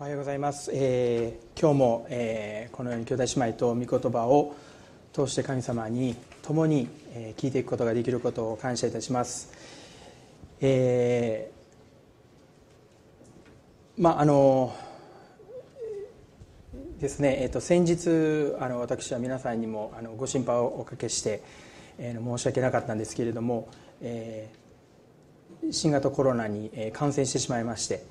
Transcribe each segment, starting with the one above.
おはようございます、えー、今日も、えー、このように兄弟姉妹と御言葉を通して神様に共に、えー、聞いていくことができることを感謝いたします、えー、まああのですね、えーと、先日あの私は皆さんにもあのご心配をおかけして、えー、申し訳なかったんですけれども、えー、新型コロナに感染してしまいまして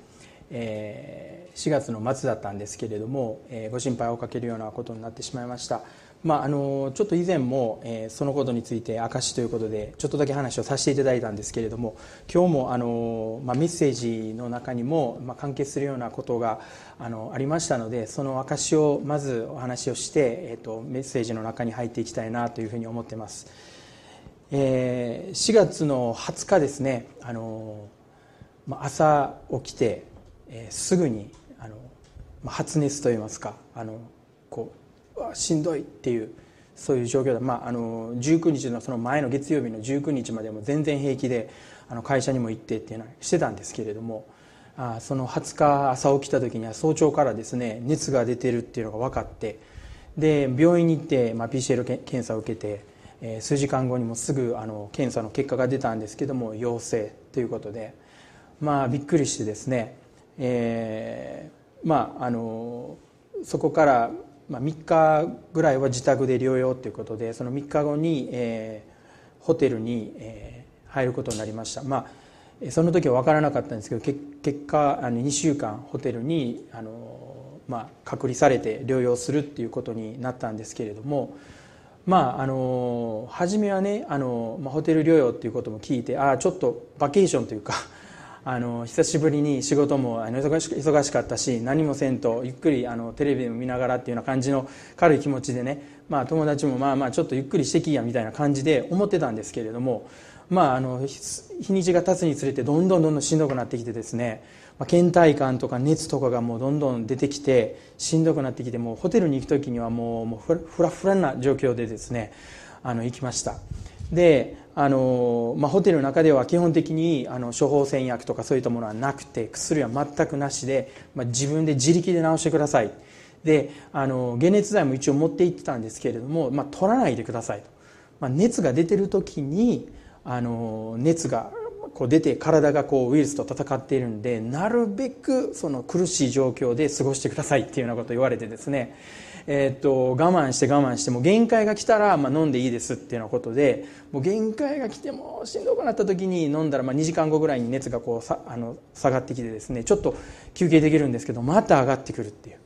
え4月の末だったんですけれども、えご心配をかけるようなことになってしまいました、まあ、あのちょっと以前も、えそのことについて証ということでちょっとだけ話をさせていただいたんですけれども今日もあの、まあ、メッセージの中にも、まあ、関係するようなことがあのありましたのでその証をまずお話をして、えーと、メッセージの中に入っていきたいなというふうに思ってます、えー、4月の20日ですねあの朝起きてえー、すぐにあの、まあ、発熱といいますかあのこうしんどいっていうそういう状況で、まあ、あの19日のその前の月曜日の19日までも全然平気であの会社にも行ってっていうのはしてたんですけれどもあその20日朝起きた時には早朝からですね熱が出てるっていうのが分かってで病院に行って、まあ、PCR 検査を受けて、え、数時間後にもすぐあの検査の結果が出たんですけども陽性ということでまあびっくりしてですねえー、まああのそこから、まあ、3日ぐらいは自宅で療養ということでその3日後に、えー、ホテルに、えー、入ることになりました。まあその時は分からなかったんですけどけ結果あの2週間ホテルにあの、まあ、隔離されて療養するっていうことになったんですけれどもまああの初めはねあの、まあ、ホテル療養っていうことも聞いてああちょっとバケーションというかあの久しぶりに仕事もあの忙しかったし何もせんとゆっくりあのテレビを見ながらっていうような感じの軽い気持ちでね、まあ、友達もまあまあちょっとゆっくりしてきやみたいな感じで思ってたんですけれども、まあ、あの日にちが経つにつれてどんどんどんどんしんどくなってきてですね、まあ、倦怠感とか熱とかがもうどんどん出てきてしんどくなってきてもうホテルに行く時にはもうもうフラフラな状況でですねあの行きました。であの、まあ、ホテルの中では基本的にあの処方箋薬とかそういったものはなくて薬は全くなしで、まあ、自分で自力で治してください。であの解熱剤も一応持って行ってたんですけれども、まあ、取らないでくださいと、まあ、熱が出てる時にあの熱がこう出て体がこうウイルスと戦っているんでなるべくその苦しい状況で過ごしてくださいっていうようなことを言われてですね。え、っと我慢して我慢しても限界が来たら、まあ、飲んでいいですっていうようなことでもう限界が来てもしんどくなった時に飲んだら、まあ、2時間後ぐらいに熱がこうさあの下がってきてですねちょっと休憩できるんですけどまた上がってくるっていう。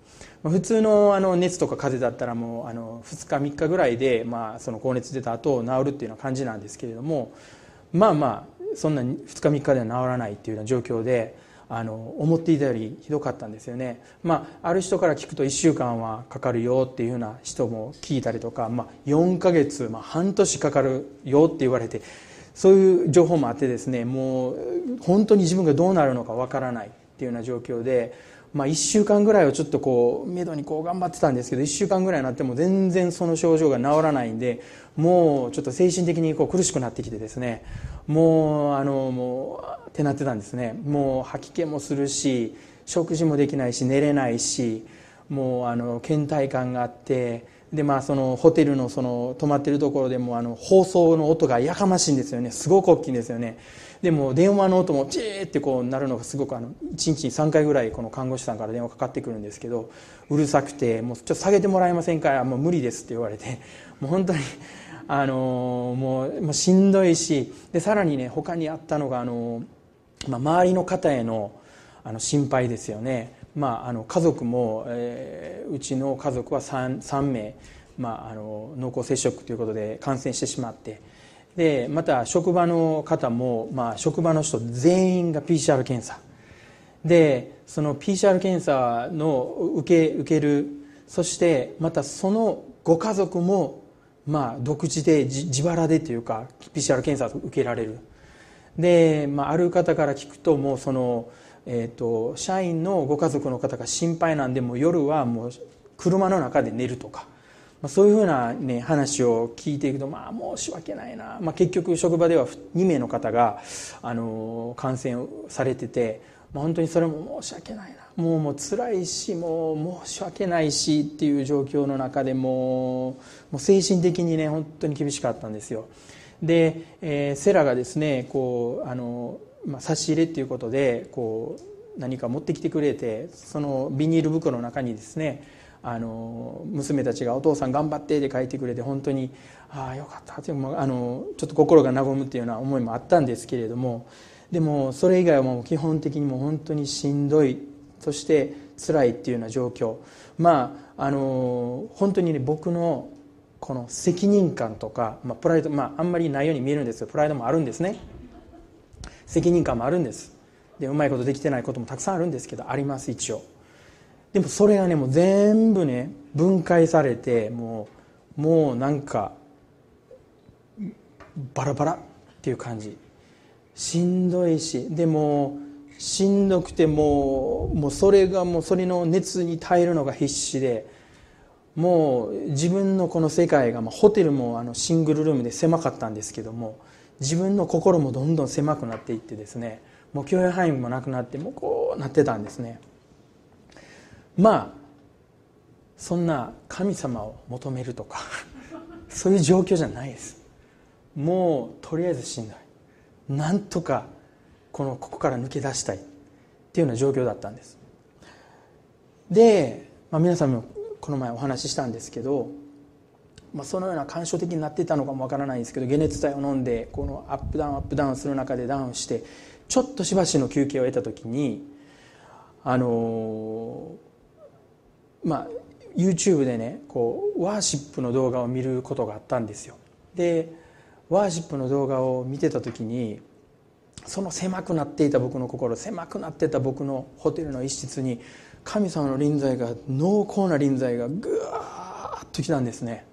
普通のあの熱とか風邪だったらもうあの2日3日ぐらいで、まあ、その高熱出た後治るっていうような感じなんですけれどもまあまあそんな2日3日では治らないっていうような状況であの思っていたよりひどかったんですよね、まあ、ある人から聞くと1週間はかかるよっていうような人も聞いたりとか、まあ、4ヶ月、まあ、半年かかるよって言われてそういう情報もあってですねもう本当に自分がどうなるのかわからないっていうような状況で、まあ、1週間ぐらいはちょっとこうめどにこう頑張ってたんですけど1週間ぐらいになっても全然その症状が治らないんでもうちょっと精神的にこう苦しくなってきてですねもうあのもうってなってたんですね。もう吐き気もするし食事もできないし寝れないしもうあの倦怠感があってでまあそのホテルのその泊まってるところでもあの放送の音がやかましいんですよね。すごく大きいんですよね。でも電話の音もチーってこうなるのがすごくあの1日に3回ぐらいこの看護師さんから電話かかってくるんですけどうるさくてもうちょっと下げてもらえませんか？もう無理ですって言われて。もう本当にあのもうもうしんどいしでさらにね他にあったのがあのまあ、周りの方へのあの心配ですよね、まあ、あの家族も、えー、うちの家族は 3, 3名、まあ、あの濃厚接触ということで感染してしまってでまた職場の方も、まあ、職場の人全員が PCR 検査。でその PCR 検査の受け受ける。そしてまたそのご家族も、まあ、独自で自腹でというか PCR 検査を受けられる。で、まあ、ある方から聞くともうその、えーと、社員のご家族の方が心配なんでも夜はもう車の中で寝るとか、まあ、そういうふうな、ね、話を聞いていくとまあ申し訳ないな、まあ、結局職場では2名の方があの感染されててまあ、本当にそれも申し訳ないな。もうもう辛いしもう申し訳ないしっていう状況の中でももう精神的にね本当に厳しかったんですよ。で、えー、セラがですねこうあの、まあ、差し入れっていうことでこう何か持ってきてくれてそのビニール袋の中にですねあの娘たちが「お父さん頑張って」って書いてくれて本当にああよかったってあのちょっと心が和むっていうような思いもあったんですけれどもでもそれ以外はもう基本的にもう本当にしんどいそして辛いっていうような状況。まああの本当にね僕のこの責任感とか、まあ、プライド、まあ、あんまりないように見えるんですけどプライドもあるんですね。責任感もあるんです。でうまいことできてないこともたくさんあるんですけどあります一応。でもそれがねもう全部ね分解されてもうもうなんかバラバラっていう感じ。しんどいしでもしんどくてもうもうそれがもうそれの熱に耐えるのが必死でもう自分のこの世界が、まあ、ホテルもあのシングルルームで狭かったんですけども自分の心もどんどん狭くなっていってですねもう許容範囲もなくなってもうこうなってたんですね。まあそんな神様を求めるとかそういう状況じゃないです。もうとりあえずしんどい。なんとかこのここから抜け出したいっていうような状況だったんです。で、まあ、皆さんもこの前お話ししたんですけど、まあ、そのような感傷的になっていたのかもわからないんですけど解熱剤を飲んでこのアップダウンアップダウンする中でダウンしてちょっとしばしの休憩を得た時にあのまあ YouTube でねこうワーシップの動画を見ることがあったんですよ。でワーシップの動画を見てた時にその狭くなっていた僕の心狭くなってた僕のホテルの一室に神様の臨在が濃厚な臨在がぐわーっときたんですね。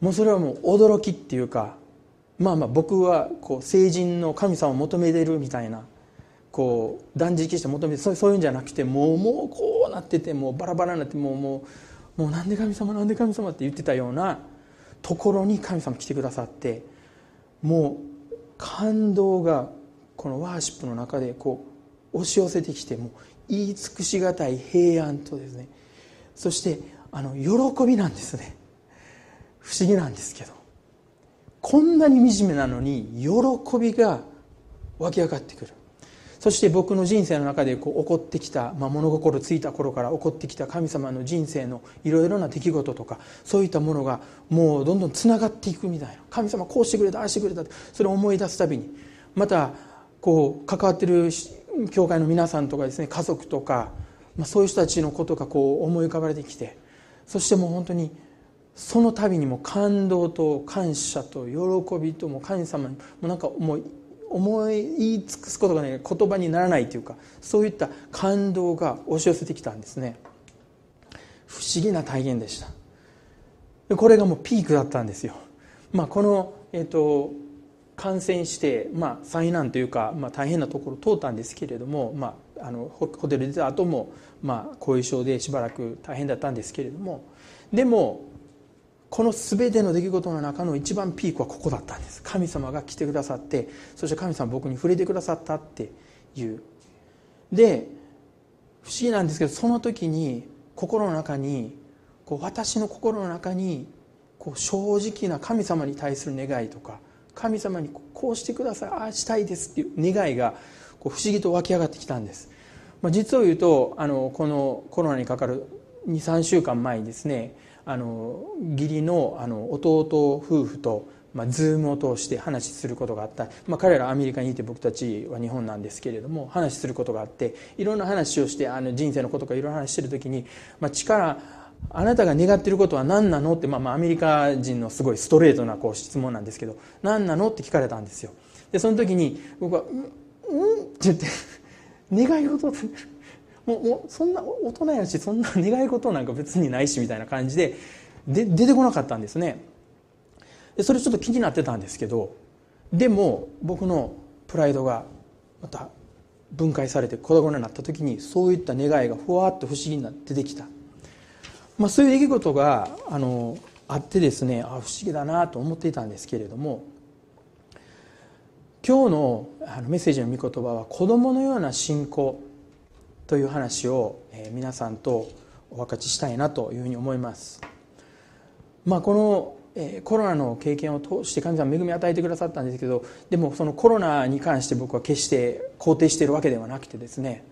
もうそれはもう驚きっていうかまあまあ僕はこう聖人の神様を求めてるみたいなこう断食して求めてそうそういうんじゃなくてもうもうこうなっててもうバラバラになってもうもうもうなんで神様なんで神様って言ってたようなところに神様来てくださってもう感動がこのワーシップの中でこう押し寄せてきてもう言い尽くしがたい平安とですね。そしてあの喜びなんですね。不思議なんですけど。こんなに惨めなのに喜びが湧き上がってくる。そして僕の人生の中でこう起こってきた、まあ、物心ついた頃から起こってきた神様の人生のいろいろな出来事とかそういったものがもうどんどんつながっていくみたいな。神様こうしてくれたああしてくれたってそれを思い出すたびに。またこう関わってる教会の皆さんとかですね家族とか、まあ、そういう人たちのことがこう思い浮かばれてきてそしてもう本当にその度にも感動と感謝と喜びとも神様にもなんかもう思い言い尽くすことがね言葉にならないというかそういった感動が押し寄せてきたんですね。不思議な体験でした。これがもうピークだったんですよ、まあ、この、えーと、感染して、まあ、災難というか、まあ、大変なところ通ったんですけれども、まあ、あのホテル出た後も、まあ、後遺症でしばらく大変だったんですけれども。でもこの全ての出来事の中の一番ピークはここだったんです。神様が来てくださってそして神様僕に触れてくださったっていう。で不思議なんですけどその時に心の中にこう私の心の中にこう正直な神様に対する願いとか神様にこうしてくださいああしたいですっていう願いがこう不思議と湧き上がってきたんです、まあ、実を言うとあのこのコロナにかかる23週間前にですねあの義理のあの弟夫婦と、まあ、ズームを通して話することがあった、まあ、彼らアメリカにいて僕たちは日本なんですけれども話することがあっていろんな話をしてあの人生のことかいろいろ話してる時に、まあ、力あなたが願っていることは何なのって、まあ、まあアメリカ人のすごいストレートなこう質問なんですけど何なのって聞かれたんですよでその時に僕は「うん?」って言って願い事ってもうそんな大人やしそんな願い事なんか別にないしみたいな感じでで出てこなかったんですね。でそれちょっと気になってたんですけどでも僕のプライドがまた分解されて子供になった時にそういった願いがふわっと不思議になって出てきた、まあ、そういう出来事があのあってですねあ不思議だなと思っていたんですけれども今日のメッセージの御言葉は子供のような信仰という話を皆さんとお分かちしたいなというふうに思います。まあ、このコロナの経験を通して神様恵みを与えてくださったんですけどでもそのコロナに関して僕は決して肯定しているわけではなくてですね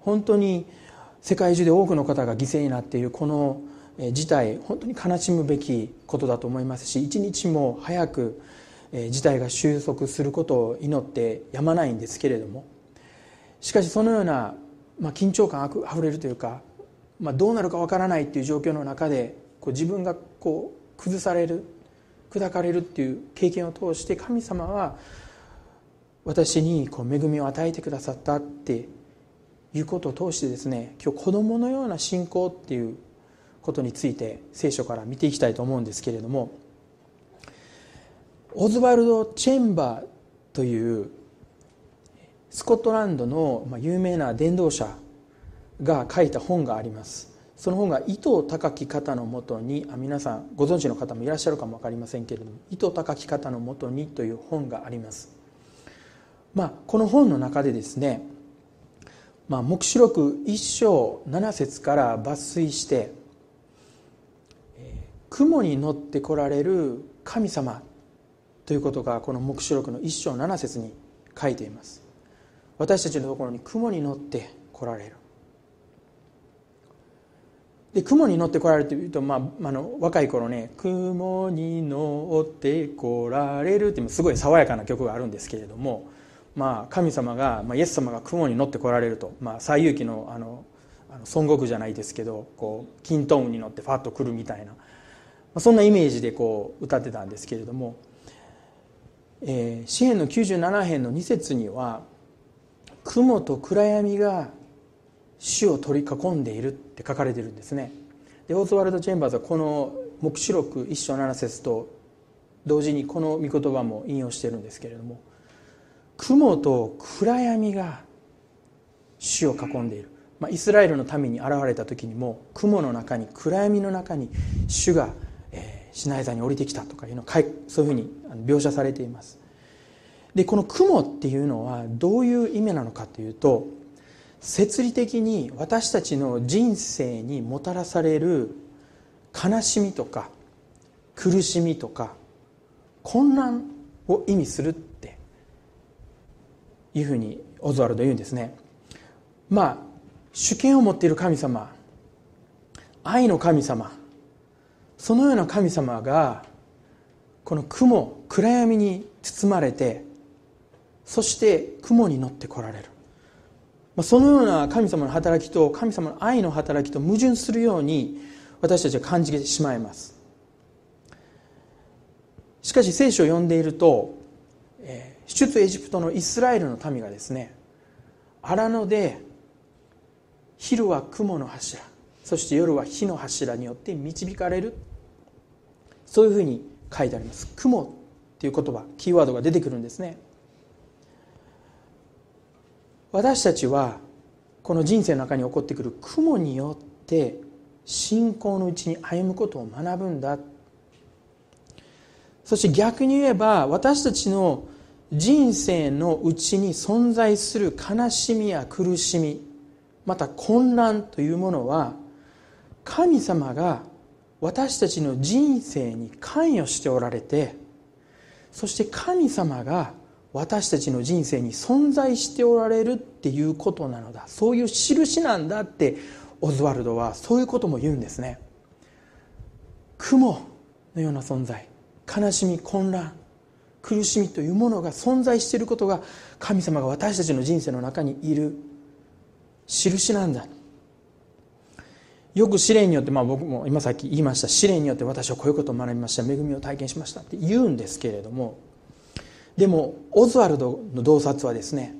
本当に世界中で多くの方が犠牲になっているこの事態本当に悲しむべきことだと思いますし一日も早く事態が収束することを祈ってやまないんですけれどもしかしそのような、まあ、緊張感あふれるというか、まあ、どうなるかわからないっていう状況の中でこう自分がこう崩される砕かれるっていう経験を通して神様は私にこう恵みを与えてくださったっていうことを通してですね今日子供のような信仰っていうことについて聖書から見ていきたいと思うんですけれどもオズワルド・チェンバーというスコットランドの有名な伝道者が書いた本があります。その本が「糸高き方のもとに」あ皆さんご存知の方もいらっしゃるかも分かりませんけれども「糸高き方のもとに」という本があります。まあこの本の中でですねまあ、黙示録一章七節から抜粋して雲に乗ってこられる神様ということがこの黙示録の一章七節に書いています。私たちのところに雲に乗って来られる。で雲に乗って来られるというと、まあ、あの若い頃ね「雲に乗って来られる」ってすごい爽やかな曲があるんですけれどもまあ、神様が、まあ、イエス様が雲に乗ってこられると、まあ、西遊記のあのあの孫悟空じゃないですけどこう金トンに乗ってファッと来るみたいな、まあ、そんなイメージでこう歌ってたんですけれども、えー、詩篇の97編の2節には「雲と暗闇が死を取り囲んでいる」って書かれてるんですね。でオーズワルド・チェンバーズはこの黙示録1章7節と同時にこの御言葉も引用してるんですけれども雲と暗闇が主を囲んでいる、まあ、イスラエルの民に現れた時にも雲の中に暗闇の中に主が、えー、シナイ座に降りてきたとかいうのをそういうふうに描写されています。でこの雲っていうのはどういう意味なのかというと摂理的に私たちの人生にもたらされる悲しみとか苦しみとか混乱を意味するっていうふうにオズワルド言うんですね。まあ主権を持っている神様愛の神様そのような神様がこの雲暗闇に包まれてそして雲に乗ってこられる。そのような神様の働きと神様の愛の働きと矛盾するように私たちは感じてしまいます。しかし聖書を読んでいると、出エジプトのイスラエルの民がですね荒野で昼は雲の柱そして夜は火の柱によって導かれる。そういうふうに書いてあります。雲っていう言葉キーワードが出てくるんですね。私たちはこの人生の中に起こってくる雲によって信仰のうちに歩むことを学ぶんだ。そして逆に言えば私たちの人生のうちに存在する悲しみや苦しみまた混乱というものは神様が私たちの人生に関与しておられてそして神様が私たちの人生に存在しておられるっていうことなのだ。そういう印なんだってオズワルドはそういうことも言うんですね。雲のような存在。悲しみ混乱。苦しみというものが存在していることが神様が私たちの人生の中にいる。印なんだ。よく試練によって、まあ、僕も今さっき言いました。試練によって私はこういうことを学びました。恵みを体験しましたって言うんですけれどもでもオズワルドの洞察はですね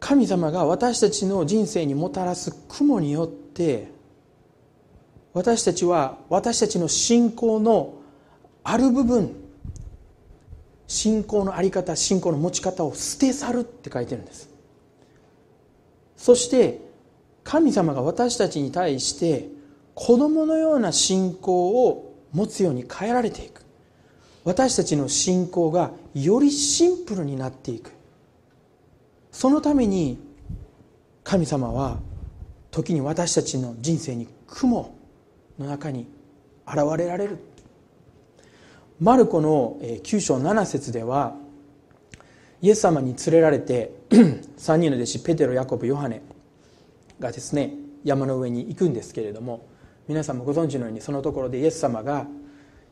神様が私たちの人生にもたらす雲によって私たちは私たちの信仰のある部分信仰の在り方信仰の持ち方を捨て去るって書いてるんです。そして神様が私たちに対して子供のような信仰を持つように変えられていく。私たちの信仰がよりシンプルになっていく。そのために神様は時に私たちの人生に雲の中に現れられる。マルコの9章7節ではイエス様に連れられて 3人の弟子ペテロヤコブヨハネがですね山の上に行くんですけれども皆さんもご存知のようにそのところでイエス様が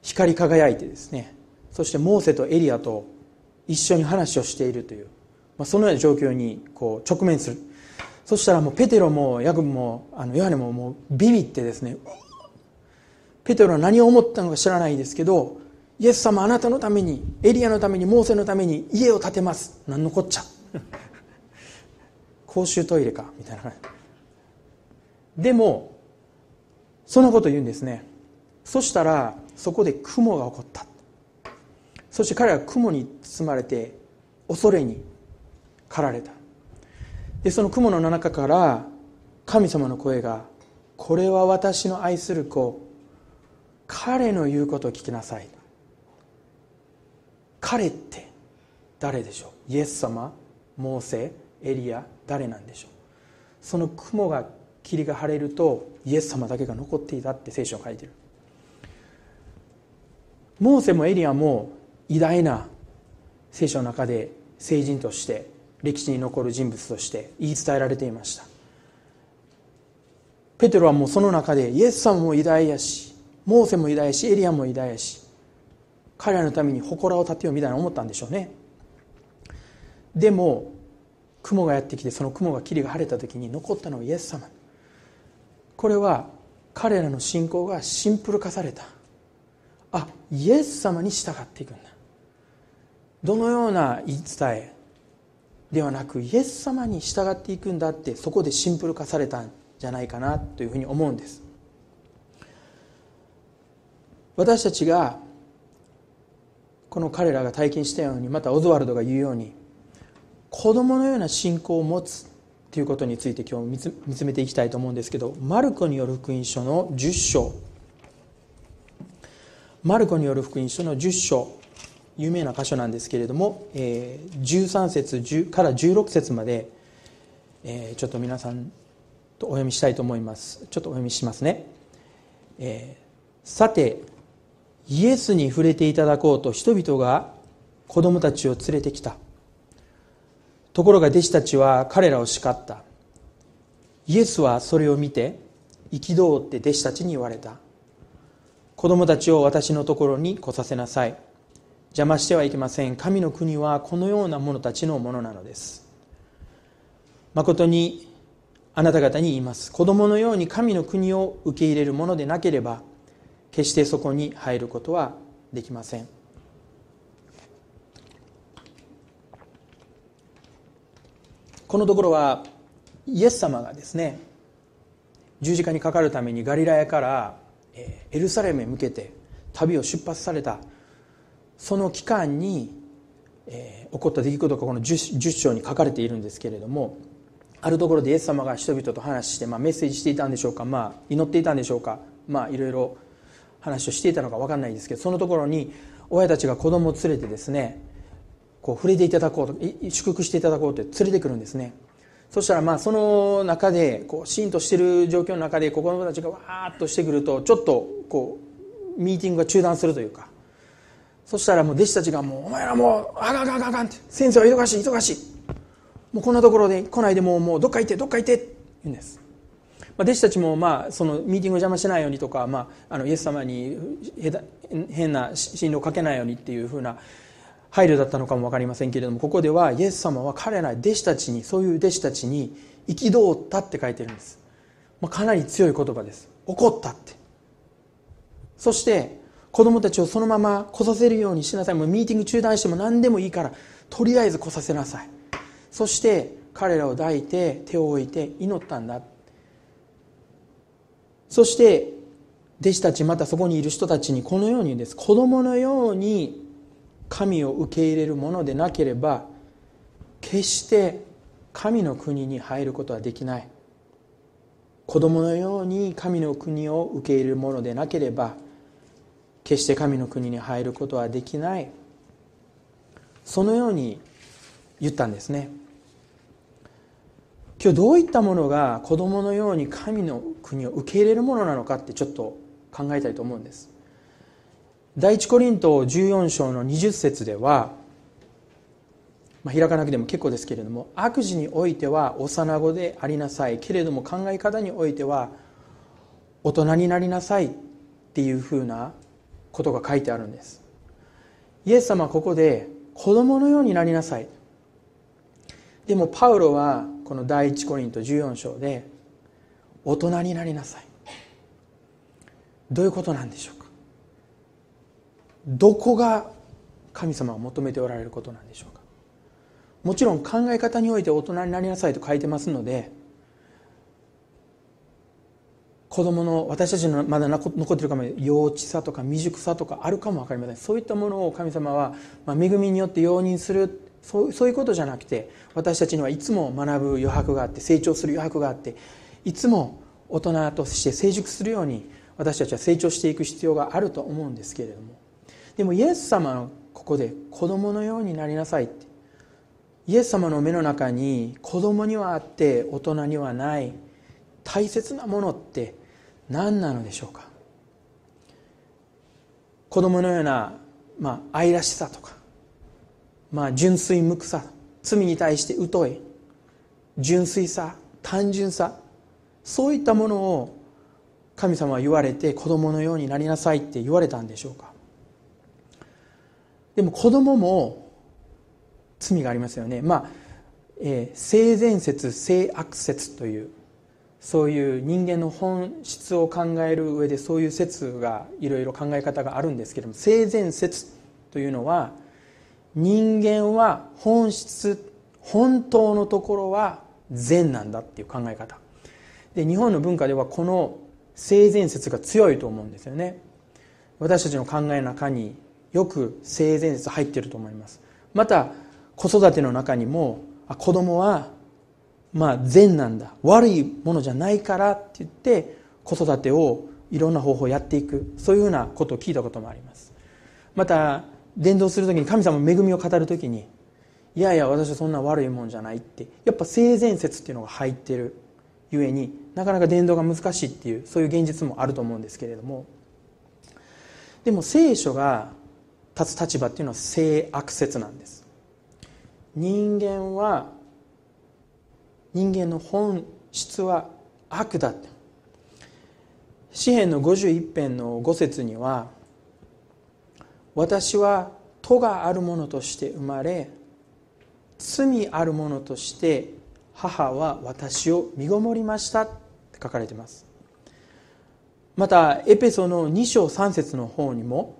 光り輝いてですねそしてモーセとエリアと一緒に話をしているという、まあ、そのような状況にこう直面する。そしたらもうペテロもヤコブもあのヨハネももうビビってですねペテロは何を思ったのか知らないですけどイエス様あなたのためにエリアのためにモーセのために家を建てます。何のこっちゃ。公衆トイレかみたいな。でもそのこと言うんですね。そしたらそこで雲が起こった。そして彼は雲に包まれて恐れに駆られた。でその雲の中から神様の声が「これは私の愛する子彼の言うことを聞きなさい」彼って誰でしょう？イエス様？モーセ？エリア？誰なんでしょう？その雲が霧が晴れるとイエス様だけが残っていたって聖書を書いてる。モーセもエリアも偉大な聖書の中で聖人として歴史に残る人物として言い伝えられていました。ペテロはもうその中でイエス様も偉大やしモーセも偉大やしエリアも偉大やし彼らのために祠を建てようみたいな思ったんでしょうね。でも雲がやってきてその雲が霧が晴れた時に残ったのはイエス様。これは彼らの信仰がシンプル化された。あイエス様に従っていくんだ。どのような言い伝えではなくイエス様に従っていくんだってそこでシンプル化されたんじゃないかなというふうに思うんです。私たちがこの彼らが体験したようにまたオズワルドが言うように子供のような信仰を持つということについて今日見つめていきたいと思うんですけどマルコによる福音書の10章。マルコによる福音書の10章。有名な箇所なんですけれども、え13節10から16節まで、えちょっと皆さんとお読みしたいと思います。ちょっとお読みしますね、えさてイエスに触れていただこうと人々が子供たちを連れてきた。ところが弟子たちは彼らを叱った。イエスはそれを見て憤って弟子たちに言われた。子供たちを私のところに来させなさい。邪魔してはいけません。神の国はこのような者たちのものなのです。誠にあなた方に言います。子供のように神の国を受け入れるものでなければ決してそこに入ることはできません。このところはイエス様がですね十字架にかかるためにガリラヤからエルサレムへ向けて旅を出発されたその期間に、えー、起こった出来事がこの 10, 10章に書かれているんですけれどもあるところでイエス様が人々と話して、まあ、メッセージしていたんでしょうか、まあ、祈っていたんでしょうかまあいろいろ話をしていたのか分かんないですけどそのところに親たちが子供を連れてですねこう触れていただこうと祝福していただこうと連れてくるんですね。そしたらまあその中でこうシーンとしてる状況の中で子供たちがわーっとしてくるとちょっとこうミーティングが中断するというかそしたらもう弟子たちがもう「お前らもうあかんあかんあかん」って「先生は忙しい忙しい」もうこんなところで来ないでもうもうどっか行ってどっか行ってって言うんです。まあ、弟子たちもまあそのミーティングを邪魔しないようにとか、まあ、あのイエス様に変な進路をかけないようにっていうふうな配慮だったのかも分かりませんけれどもここではイエス様は彼ら弟子たちにそういう弟子たちに憤ったって書いてるんです、まあ、かなり強い言葉です。怒ったって。そして子供たちをそのまま来させるようにしなさい。もうミーティング中断しても何でもいいからとりあえず来させなさい。そして彼らを抱いて手を置いて祈ったんだ。そして弟子たちまたそこにいる人たちにこのように言うんです。子供のように神を受け入れるものでなければ決して神の国に入ることはできない。子供のように神の国を受け入れるものでなければ決して神の国に入ることはできない。そのように言ったんですね。今日どういったものが子供のように神の国を受け入れるものなのかってちょっと考えたいと思うんです。第一コリント14章の20節では、まあ、開かなくても結構ですけれども悪事においては幼子でありなさい。けれども考え方においては大人になりなさいっていうふうなことが書いてあるんです。イエス様はここで子供のようになりなさい。でもパウロはこの第一コリント14章で大人になりなさい。どういうことなんでしょうか？どこが神様が求めておられることなんでしょうか？もちろん考え方において大人になりなさいと書いてますので子供の私たちのまだ残ってるかも幼稚さとか未熟さとかあるかも分かりません。そういったものを神様は、ま恵みによって容認する。そうそういうことじゃなくて私たちにはいつも学ぶ余白があって成長する余白があっていつも大人として成熟するように私たちは成長していく必要があると思うんですけれども。でもイエス様のここで子供のようになりなさいって。イエス様の目の中に子供にはあって大人にはない。大切なものって何なのでしょうか？子供のような、まあ、愛らしさとかまあ、純粋無垢さ罪に対して疎い純粋さ単純さそういったものを神様は言われて子供のようになりなさいって言われたんでしょうか？でも子供も罪がありますよね。まあ、えー、性善説性悪説というそういう人間の本質を考える上でそういう説がいろいろ考え方があるんですけども性善説というのは人間は本質本当のところは善なんだっていう考え方。で日本の文化ではこの性善説が強いと思うんですよね。私たちの考えの中によく性善説入ってると思います。また子育ての中にもあ子供はまあ善なんだ。悪いものじゃないからって言って子育てをいろんな方法をやっていく。そういうふうなことを聞いたこともあります。また伝道する時に神様の恵みを語る時にいやいや私はそんな悪いもんじゃないって。やっぱ性善説っていうのが入ってる。ゆえになかなか伝道が難しいっていうそういう現実もあると思うんですけれども。でも聖書が立つ立場っていうのは性悪説なんです。人間は人間の本質は悪だって。詩篇の51編の5節には私は戸があるものとして生まれ罪あるものとして母は私を身ごもりました。って書かれています。またエペソの2章3節の方にも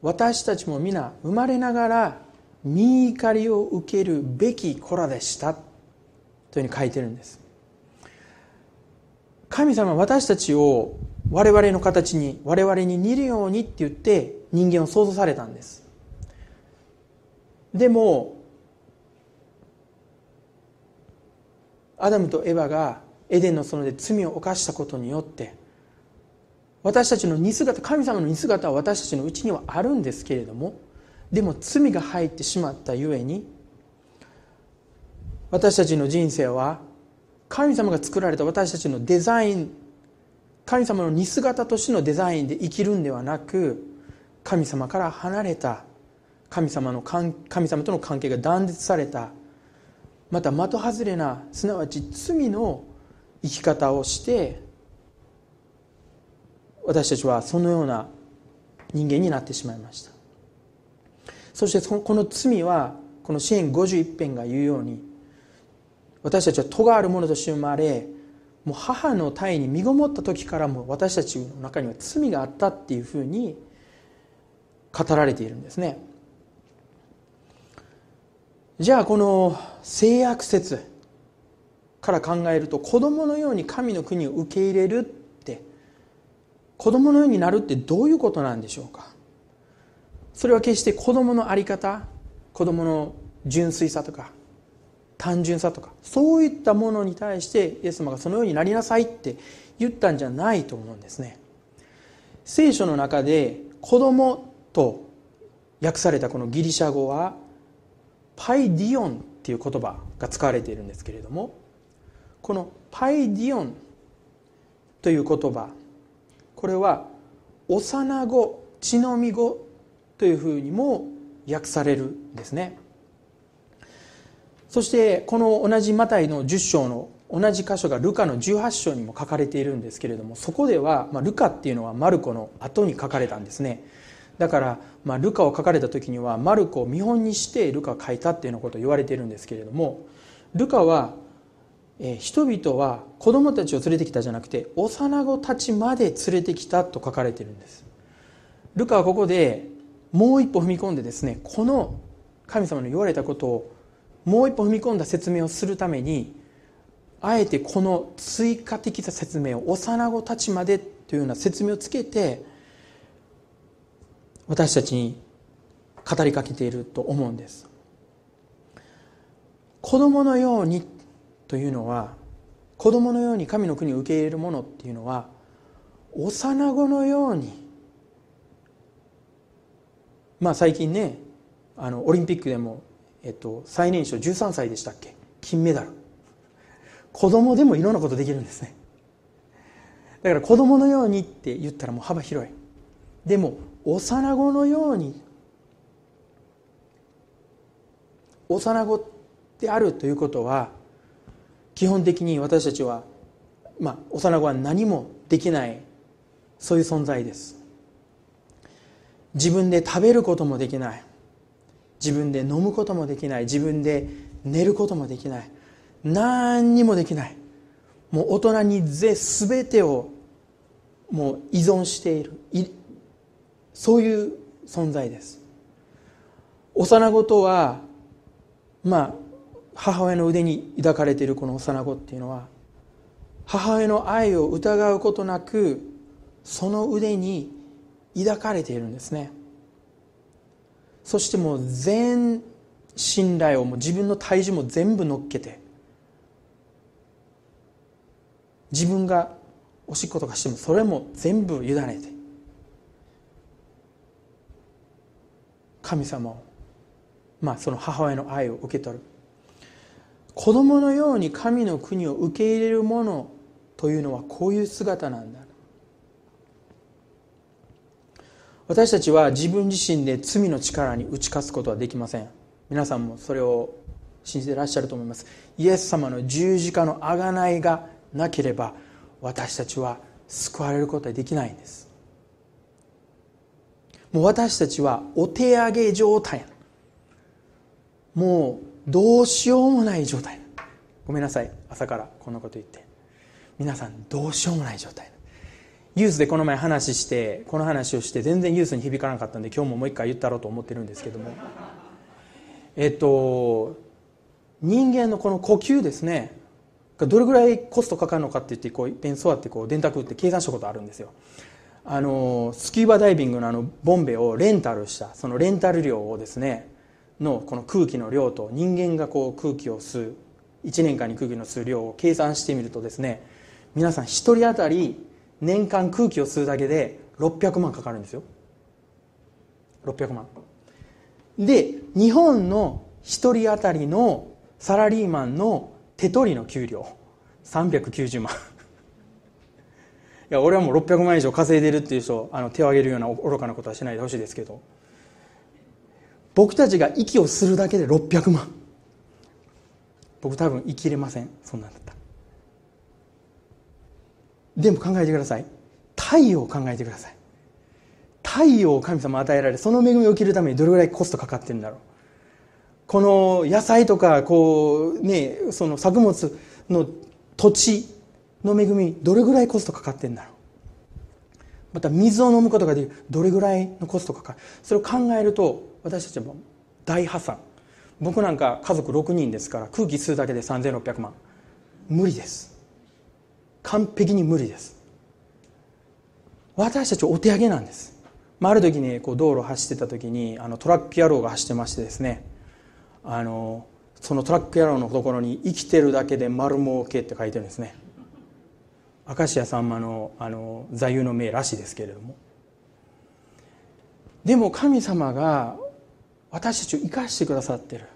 私たちも皆生まれながら身怒りを受けるべき子らでした。というふうに書いてるんです。神様は私たちを我々の形に我々に似るようにって言って人間を創造されたんです。でもアダムとエヴァがエデンの園で罪を犯したことによって私たちの似姿神様の似姿は私たちのうちにはあるんですけれどもでも罪が入ってしまったゆえに私たちの人生は神様が作られた私たちのデザイン神様の似姿としてのデザインで生きるんではなく神様から離れた神様の神様との関係が断絶されたまた的外れなすなわち罪の生き方をして私たちはそのような人間になってしまいました。そしてこの罪はこの支援51編が言うように私たちは戸があるものとして生まれもう母の体に身ごもった時からも私たちの中には罪があったっていうふうに語られているんですね。じゃあこの性約説から考えると子供のように神の国を受け入れるって子供のようになるってどういうことなんでしょうか？それは決して子供の在り方子供の純粋さとか単純さとかそういったものに対してイエス様がそのようになりなさいって言ったんじゃないと思うんですね。聖書の中で子供と訳されたこのギリシャ語はパイディオンっていう言葉が使われているんですけれどもこのパイディオンという言葉これは幼子血のみ子というふうにも訳されるんですね。そしてこの同じマタイの10章の同じ箇所がルカの18章にも書かれているんですけれどもそこでは、まあ、ルカっていうのはマルコの後に書かれたんですね。だから、まあ、ルカを書かれた時にはマルコを見本にしてルカを書いたっていうようなことを言われているんですけれどもルカは、え、人々は子供たちを連れてきたじゃなくて幼子たちまで連れてきたと書かれているんです。ルカはここでもう一歩踏み込んでですねこの神様の言われたことをもう一歩踏み込んだ説明をするためにあえてこの追加的な説明を幼子たちまでというような説明をつけて私たちに語りかけていると思うんです。子供のようにというのは子供のように神の国を受け入れるものっていうのは幼子のようにまあ最近ねあのオリンピックでも、えっと、最年少13歳でしたっけ？金メダル。子供でもいろんなことできるんですね。だから子供のようにって言ったらもう幅広い。でも幼子のように幼子であるということは基本的に私たちは、まあ、幼子は何もできないそういう存在です。自分で食べることもできない。自分で飲むこともできない。自分で寝ることもできない。何にもできない。もう大人に全てをもう依存している。そういう存在です。幼子とはまあ母親の腕に抱かれているこの幼子っていうのは母親の愛を疑うことなくその腕に抱かれているんですね。そしてもう全信頼をもう自分の体重も全部乗っけて自分がおしっことかしてもそれも全部委ねて神様をまあその母親の愛を受け取る。子供のように神の国を受け入れるものというのはこういう姿なんだ。私たちは自分自身で罪の力に打ち勝つことはできません。皆さんもそれを信じてらっしゃると思います。イエス様の十字架の贖いがなければ私たちは救われることはできないんです。もう私たちはお手上げ状態もうどうしようもない状態ごめんなさい。朝からこんなこと言って。皆さんどうしようもない状態ユースでこの前話してこの話をして全然ユースに響かなかったんで今日ももう一回言ったろうと思ってるんですけども。えっと人間のこの呼吸ですねどれぐらいコストかかるのかって言ってこうペン座ってこう電卓って計算したことあるんですよ。あのスキューバダイビングのあのボンベをレンタルしたそのレンタル料をですねのこの空気の量と人間がこう空気を吸う1年間に空気の吸う量を計算してみるとですね皆さん1人当たり年間空気を吸うだけで600万かかるんですよ。600万。で日本の1人当たりのサラリーマンの手取りの給料。390万。いや俺はもう600万以上稼いでるっていう人あの手を挙げるような愚かなことはしないでほしいですけど。僕たちが息をするだけで600万。僕多分生きれません。そんなんだったでも考えてください。太陽を考えてください。太陽を神様与えられその恵みを受けるためにどれぐらいコストかかってるんだろう。この野菜とかこうねその作物の土地の恵みどれぐらいコストかかってるんだろう。また水を飲むことができる。どれぐらいのコストかかる。それを考えると私たちも大破産。僕なんか家族6人ですから空気吸うだけで3600万。無理です。完璧に無理です。私たちお手上げなんです、まあ、ある時にこう道路走ってた時にあのトラック野郎が走ってましてですね。あのそのトラック野郎のところに「生きてるだけで丸儲け」って書いてるんですね。明石家さんまのあの座右の銘らしいですけれども。でも神様が私たちを生かしてくださってる。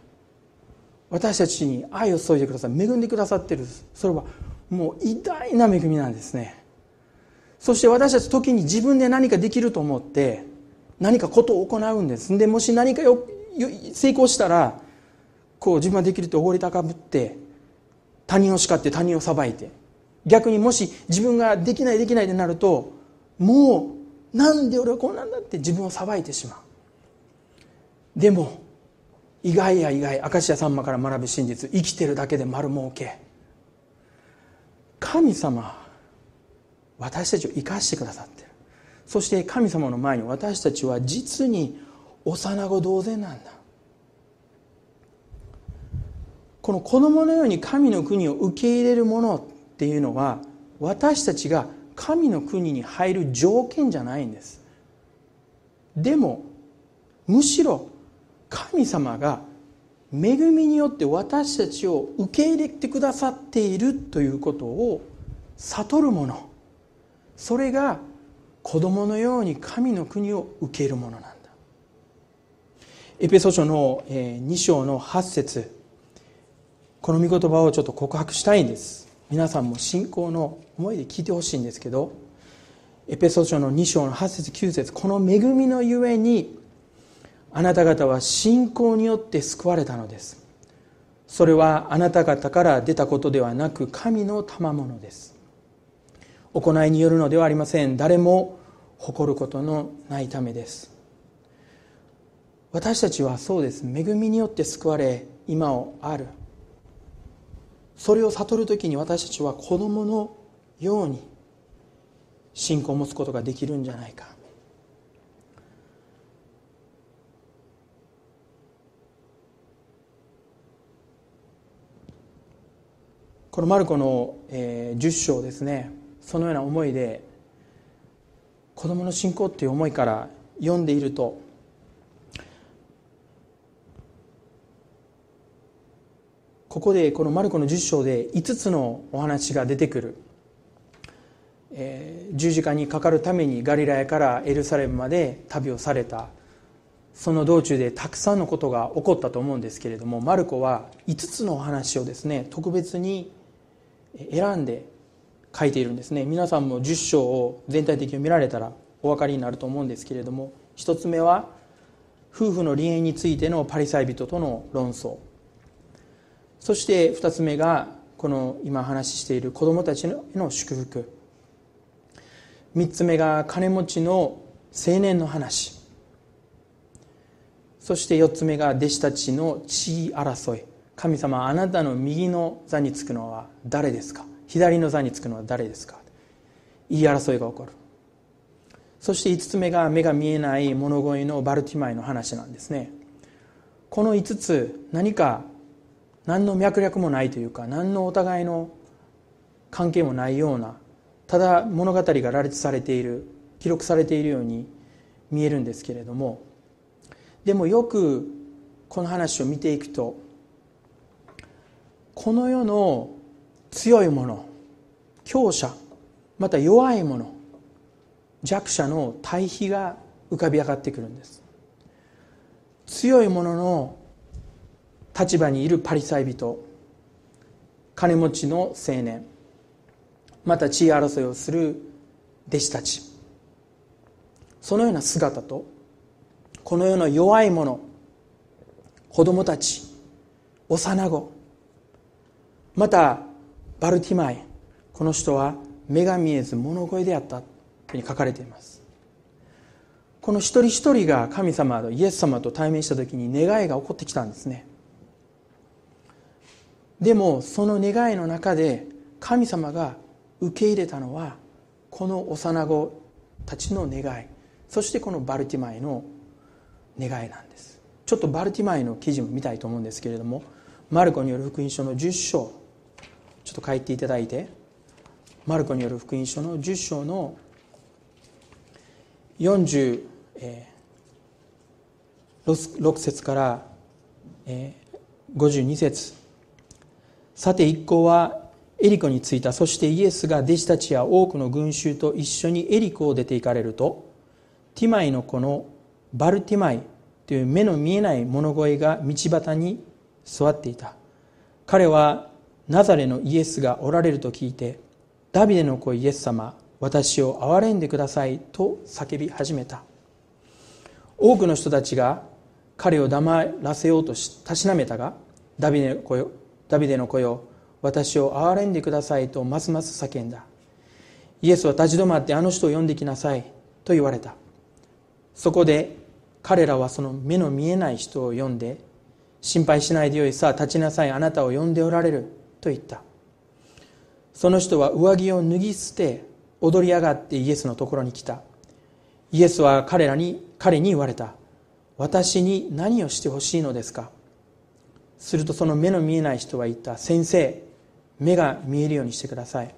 私たちに愛を注いでください恵んでくださってる。それはもう偉大な恵みなんですね。そして私たち時に自分で何かできると思って何かことを行うんです。でもし何かよ成功したらこう自分はできるとおごり高ぶって他人を叱って他人を裁いて逆にもし自分ができないできないってなるともうなんで俺はこうなんだって自分を裁いてしまう。でも意外や意外明石家さんまから学ぶ真実生きてるだけで丸儲け。神様私たちを生かしてくださってる。そして神様の前に私たちは実に幼子同然なんだ。この子供のように神の国を受け入れるものっていうのは私たちが神の国に入る条件じゃないんです。でもむしろ神様が恵みによって私たちを受け入れてくださっているということを悟るもの。それが子供のように神の国を受けるものなんだ。エペソ書の2章の8節。この御言葉をちょっと告白したいんです。皆さんも信仰の思いで聞いてほしいんですけど。エペソ書の2章の8節9節。この恵みのゆえにあなた方は信仰によって救われたのです。それはあなた方から出たことではなく神の賜物です。行いによるのではありません。誰も誇ることのないためです。私たちはそうです。恵みによって救われ今をある。それを悟る時に私たちは子供のように信仰を持つことができるんじゃないか。このマルコの、えー、10章ですね。そのような思いで子供の信仰っていう思いから読んでいるとここでこのマルコの10章で5つのお話が出てくる、えー、十字架にかかるためにガリラヤからエルサレムまで旅をされた。その道中でたくさんのことが起こったと思うんですけれどもマルコは5つのお話をですね特別に選んで書いているんですね。皆さんも10章を全体的に見られたらお分かりになると思うんですけれども1つ目は夫婦の離縁についてのパリサイ人との論争。そして2つ目がこの今話している子供たちへの祝福。3つ目が金持ちの青年の話。そして4つ目が弟子たちの地位争い。神様あなたの右の座につくのは誰ですか？左の座につくのは誰ですか？言い争いが起こる。そして5つ目が目が見えない物乞いのバルティマイの話なんですね。この5つ何か何の脈略もないというか何のお互いの関係もないようなただ物語が羅列されている記録されているように見えるんですけれども。でもよくこの話を見ていくとこの世の強いもの強者また弱いもの弱者の対比が浮かび上がってくるんです。強いものの立場にいるパリサイ人金持ちの青年また地位争いをする弟子たちそのような姿とこの世の弱い者子供たち幼子またバルティマイ。この人は目が見えず物乞いであったとに書かれています。この一人一人が神様とイエス様と対面した時に願いが起こってきたんですね。でもその願いの中で神様が受け入れたのはこの幼子たちの願い。そしてこのバルティマイの願いなんです。ちょっとバルティマイの記事も見たいと思うんですけれどもマルコによる福音書の10章。ちょっと書いていただいてマルコによる福音書の10章の46節から52節。さて一行はエリコに着いた。そしてイエスが弟子たちや多くの群衆と一緒にエリコを出て行かれるとティマイの子のバルティマイという目の見えない物乞いが道端に座っていた。彼はナザレのイエスがおられると聞いてダビデの子イエス様私を憐れんでくださいと叫び始めた。多くの人たちが彼を黙らせようとしたしなめたがダビデの子よダビデの子よ私を憐れんでくださいとますます叫んだ。イエスは立ち止まってあの人を呼んできなさいと言われた。そこで彼らはその目の見えない人を呼んで心配しないでよいさあ立ちなさいあなたを呼んでおられる。と言った。その人は上着を脱ぎ捨て踊り上がってイエスのところに来た。イエスは彼らに彼に言われた。私に何をしてほしいのですか？するとその目の見えない人は言った。先生目が見えるようにしてください。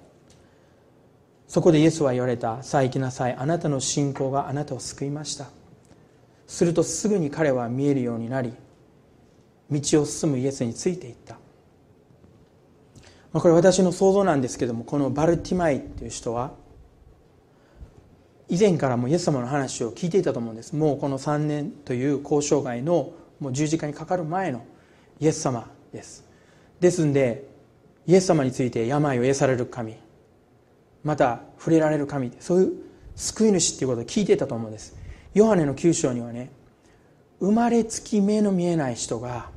そこでイエスは言われた。さあ行きなさいあなたの信仰があなたを救いました。するとすぐに彼は見えるようになり道を進むイエスについていった。これ私の想像なんですけどもこのバルティマイという人は以前からもイエス様の話を聞いていたと思うんです。もうこの3年という交渉外のもう十字架にかかる前のイエス様です。ですんでイエス様について病を癒される神また触れられる神そういう救い主っていうことを聞いていたと思うんです。ヨハネの9章にはね生まれつき目の見えない人が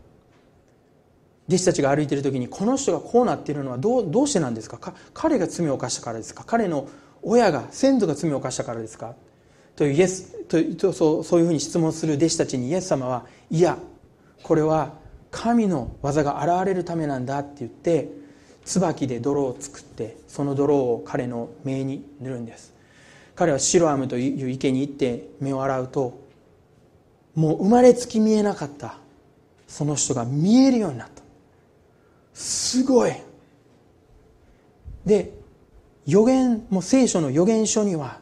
弟子たちが歩いている時にこの人がこうなっているのはどうどうしてなんですか？彼が罪を犯したからですか？彼の親が先祖が罪を犯したからですか？というイエスとそうそういうふうに質問する弟子たちにイエス様はいやこれは神の技が現れるためなんだって言って椿で泥を作ってその泥を彼の目に塗るんです。彼はシロアムという池に行って目を洗うともう生まれつき見えなかったその人が見えるようになった。すごい。で予言もう聖書の予言書には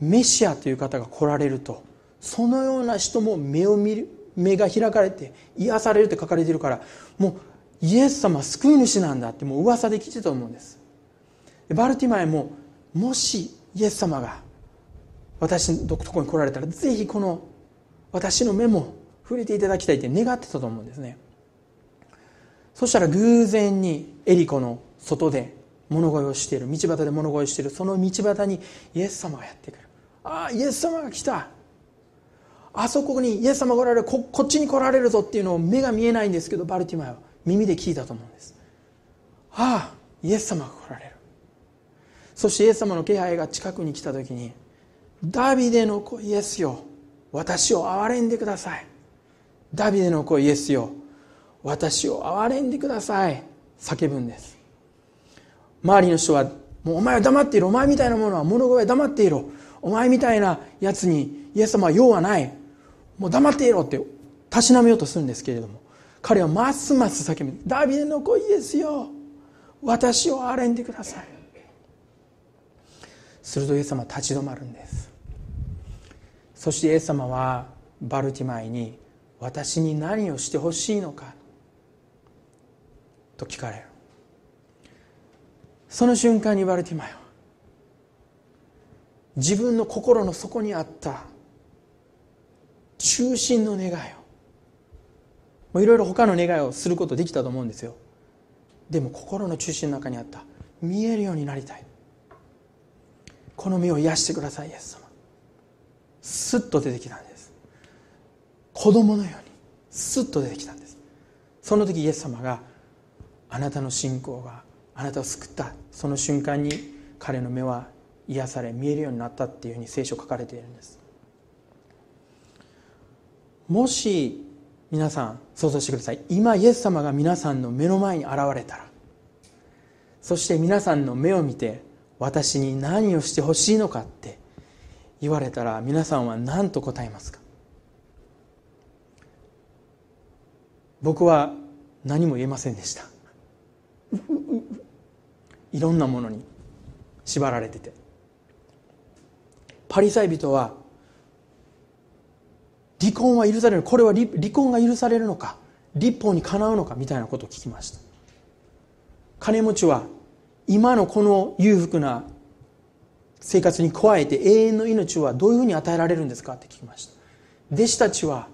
メシアという方が来られるとそのような人も目を見る目が開かれて癒されるって書かれてるからもうイエス様救い主なんだってもう噂で聞いてたと思うんです。バルティマイももしイエス様が私のとこに来られたらぜひこの私の目も触れていただきたいって願ってたと思うんですね。そしたら偶然にエリコの外で物乞いをしている道端で物乞いをしているその道端にイエス様がやってくる。ああイエス様が来た。あそこにイエス様がおられるここっちに来られるぞっていうのを目が見えないんですけどバルティマイは耳で聞いたと思うんです。ああイエス様が来られる。そしてイエス様の気配が近くに来た時にダビデの子イエスよ。私を憐れんでください。ダビデの子イエスよ。私を憐れんでください。叫ぶんです。周りの人はもうお前は黙っているお前みたいなものは物声黙っていろ。お前みたいなやつにイエス様は用はない。もう黙っていろってたしなめようとするんですけれども。彼はますます叫ぶ。ダビデの子イエスよ。私を憐れんでください。するとイエス様は立ち止まるんです。そしてイエス様はバルティマイに私に何をしてほしいのか。と聞かれるその瞬間にバルティマイは自分の心の底にあった中心の願いを。いろいろ他の願いをすることできたと思うんですよ。でも心の中心の中にあった。見えるようになりたい。この目を癒してくださいイエス様。スッと出てきたんです。子供のようにスッと出てきたんです。その時イエス様があなたの信仰があなたを救った。その瞬間に彼の目は癒され見えるようになったっていうふうに聖書書かれているんです。もし皆さん想像してください。今イエス様が皆さんの目の前に現れたらそして皆さんの目を見て私に何をしてほしいのかって言われたら皆さんは何と答えますか？僕は何も言えませんでした。いろんなものに縛られててパリサイ人は離婚は許されるこれは離婚が許されるのか立法にかなうのかみたいなことを聞きました金持ちは今のこの裕福な生活に加えて永遠の命はどういうふうに与えられるんですかって聞きました弟子たちは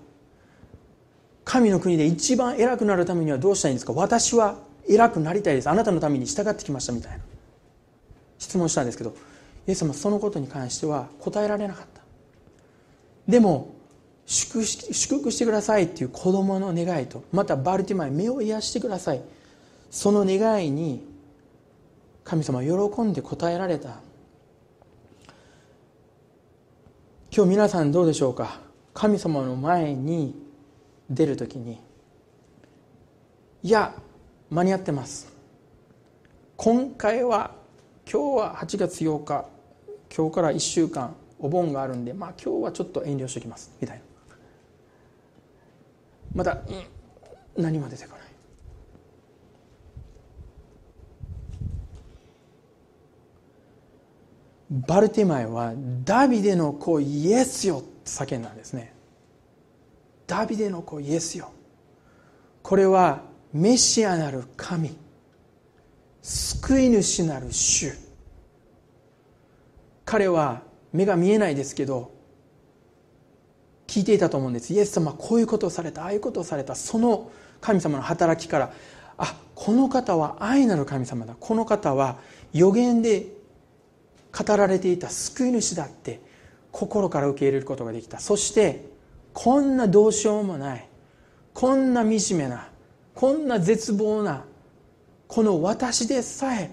神の国で一番偉くなるためにはどうしたらいいんですか私は偉くなりたいです。あなたのために従ってきましたみたいな。質問したんですけどイエス様そのことに関しては答えられなかった。でも祝福してくださいっていう子供の願いとまたバルティマイ目を癒してください。その願いに神様は喜んで答えられた。今日皆さんどうでしょうか？神様の前に出る時にいや間に合ってます。今回は今日は8月8日今日から1週間お盆があるんでまあ今日はちょっと遠慮しておきます。みたいな。また、うん、何も出てこない。バルティマイはダビデの子イエスよ。って叫んだんですね。ダビデの子イエスよ。これはメシアなる神。救い主なる主。彼は目が見えないですけど聞いていたと思うんです。イエス様こういうことをされた。ああいうことをされた。その神様の働きからあこの方は愛なる神様だ。この方は予言で語られていた。救い主だって心から受け入れることができた。そしてこんなどうしようもない。こんな惨めなこんな絶望なこの私でさえ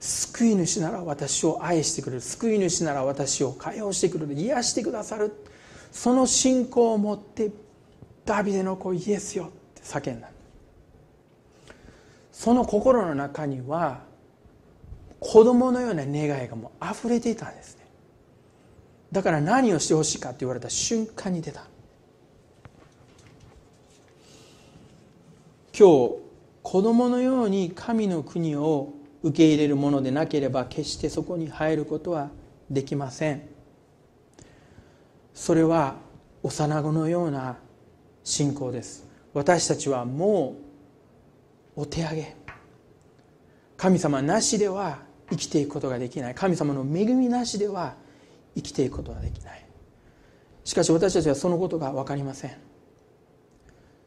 救い主なら私を愛してくれる救い主なら私を解放してくれる癒してくださる。その信仰を持ってダビデの子イエスよって叫んだ。その心の中には子供のような願いがもう溢れていたんですね。だから何をしてほしいかって言われた瞬間に出た。今日子供のように神の国を受け入れるものでなければ決してそこに入ることはできません。それは幼子のような信仰です。私たちはもうお手上げ。神様なしでは生きていくことができない。神様の恵みなしでは生きていくことができない。しかし私たちはそのことが分かりません。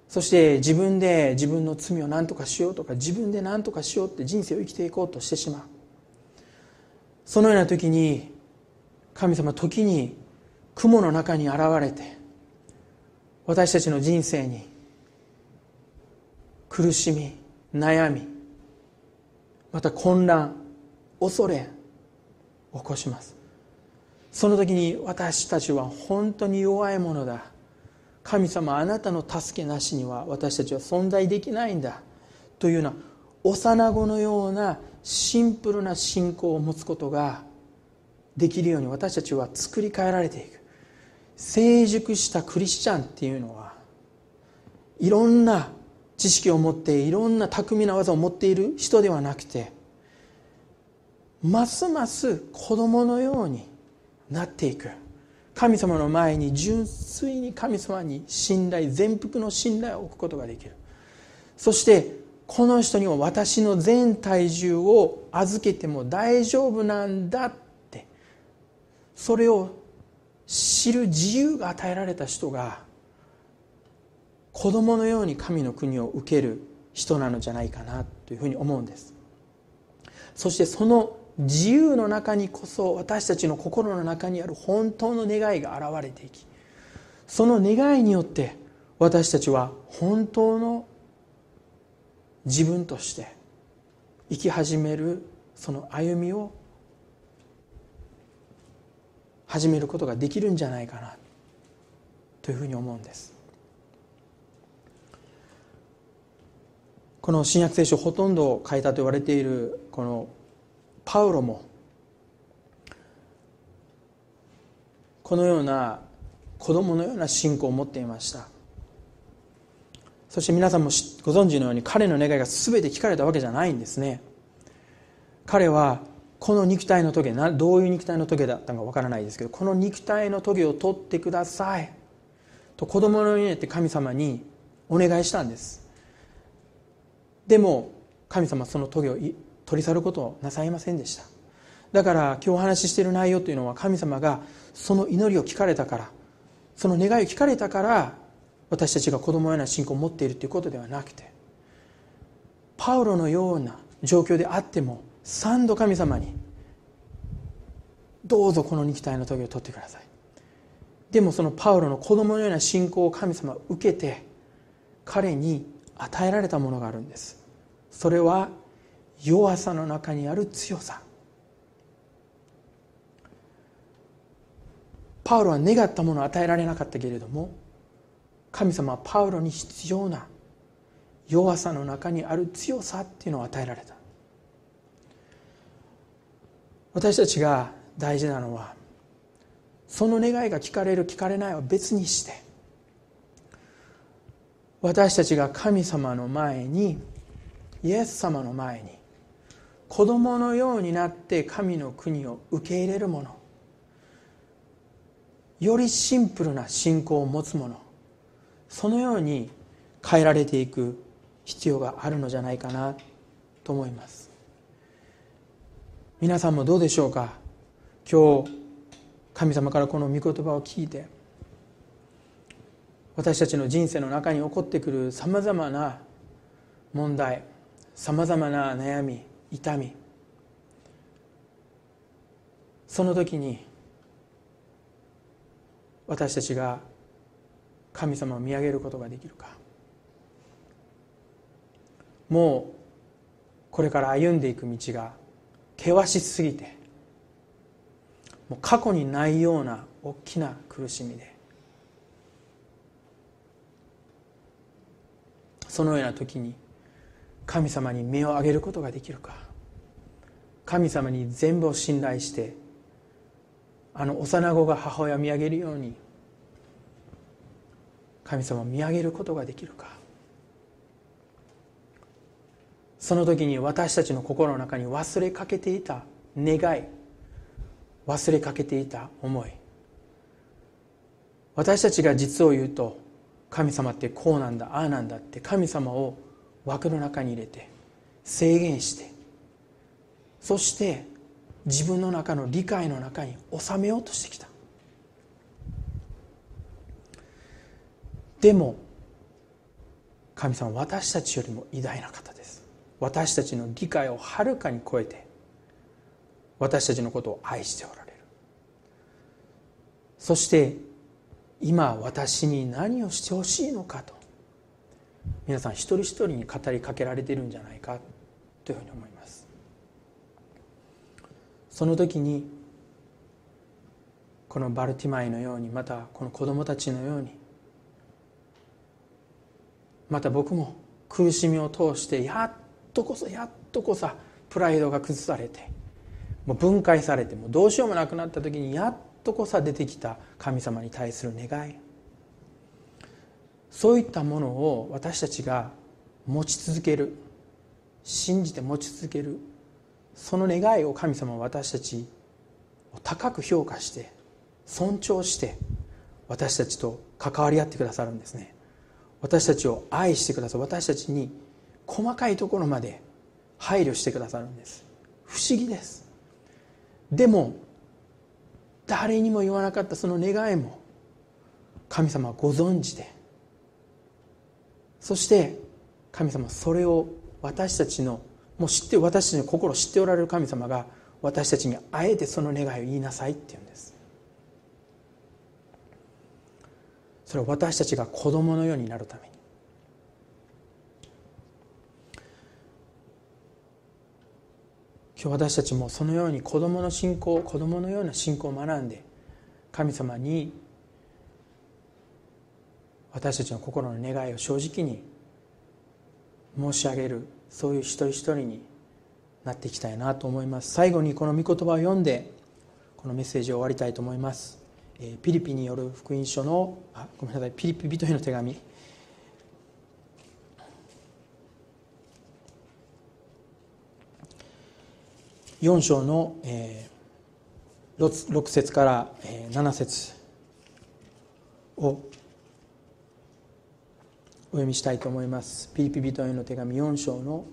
そして自分で自分の罪を何とかしようとか自分で何とかしようって人生を生きていこうとしてしまう。そのような時に神様時に雲の中に現れて私たちの人生に苦しみ悩みまた混乱恐れ起こします。その時に私たちは本当に弱いものだ。神様あなたの助けなしには私たちは存在できないんだ。というような幼子のようなシンプルな信仰を持つことができるように私たちは作り変えられていく。成熟したクリスチャンっていうのはいろんな知識を持っていろんな巧みな技を持っている人ではなくてますます子供のようになっていく。神様の前に純粋に神様に信頼全幅の信頼を置くことができる。そしてこの人には私の全体重を預けても大丈夫なんだって。それを知る自由が与えられた人が子供のように神の国を受ける人なのじゃないかなというふうに思うんです。そしてその自由の中にこそ私たちの心の中にある本当の願いが現れていきその願いによって私たちは本当の自分として生き始めるその歩みを始めることができるんじゃないかなというふうに思うんです。この新約聖書ほとんど書いたと言われているこのパウロもこのような子供のような信仰を持っていました。そして皆さんもご存知のように彼の願いが全て聞かれたわけじゃないんですね。彼はこの肉体の棘どういう肉体の棘だったのかわからないですけどこの肉体の棘を取ってください。と子供の家って神様にお願いしたんです。でも神様はその棘を取り去ることをなさいませんでした。だから今日お話ししている内容というのは神様がその祈りを聞かれたからその願いを聞かれたから私たちが子供のような信仰を持っているということではなくてパウロのような状況であっても三度神様にどうぞこの肉体の時を取ってください。でもそのパウロの子供のような信仰を神様は受けて彼に与えられたものがあるんです。それは弱さの中にある強さ。パウロは願ったものを与えられなかったけれども神様はパウロに必要な弱さの中にある強さっていうのを与えられた。私たちが大事なのはその願いが聞かれる聞かれないは別にして私たちが神様の前にイエス様の前に子供のようになって神の国を受け入れるもの。よりシンプルな信仰を持つもの。そのように変えられていく必要があるのじゃないかなと思います。皆さんもどうでしょうか？今日神様からこの御言葉を聞いて。私たちの人生の中に起こってくるさまざまな問題さまざまな悩み痛み。その時に私たちが神様を見上げることができるか。もうこれから歩んでいく道が険しすぎてもう過去にないような大きな苦しみでそのような時に神様に目を上げることができるか。神様に全部を信頼してあの幼子が母親を見上げるように神様を見上げることができるか。その時に私たちの心の中に忘れかけていた願い忘れかけていた思い。私たちが実を言うと神様ってこうなんだああなんだって神様を枠の中に入れて制限してそして自分の中の理解の中に収めようとしてきた。でも神様私たちよりも偉大な方です。私たちの理解をはるかに超えて私たちのことを愛しておられる。そして今私に何をしてほしいのかと。皆さん一人一人に語りかけられているんじゃないかというふうに思います。その時にこのバルティマイのようにまたこの子供たちのようにまた僕も苦しみを通してやっとこそやっとこそプライドが崩されてもう分解されてもどうしようもなくなった時にやっとこそ出てきた神様に対する願い。そういったものを私たちが持ち続ける信じて持ち続けるその願いを神様は私たちを高く評価して尊重して私たちと関わり合ってくださるんですね。私たちを愛してくださる私たちに細かいところまで配慮してくださるんです。不思議です。でも誰にも言わなかったその願いも神様はご存知でそして神様それを私たちのもう知って私たちの心を知っておられる神様が私たちにあえてその願いを言いなさいって言うんです。それは私たちが子供のようになるために。今日私たちもそのように子供の信仰子供のような信仰を学んで神様に私たちの心の願いを正直に申し上げるそういう一人一人になっていきたいなと思います。最後にこの御言葉を読んでこのメッセージを終わりたいと思います。ピリピによる福音書のあごめんなさいピリピ人への手紙。4章の、えー、6節から、えー、7節をお読みしたいと思います。ピリピ人への手紙4章の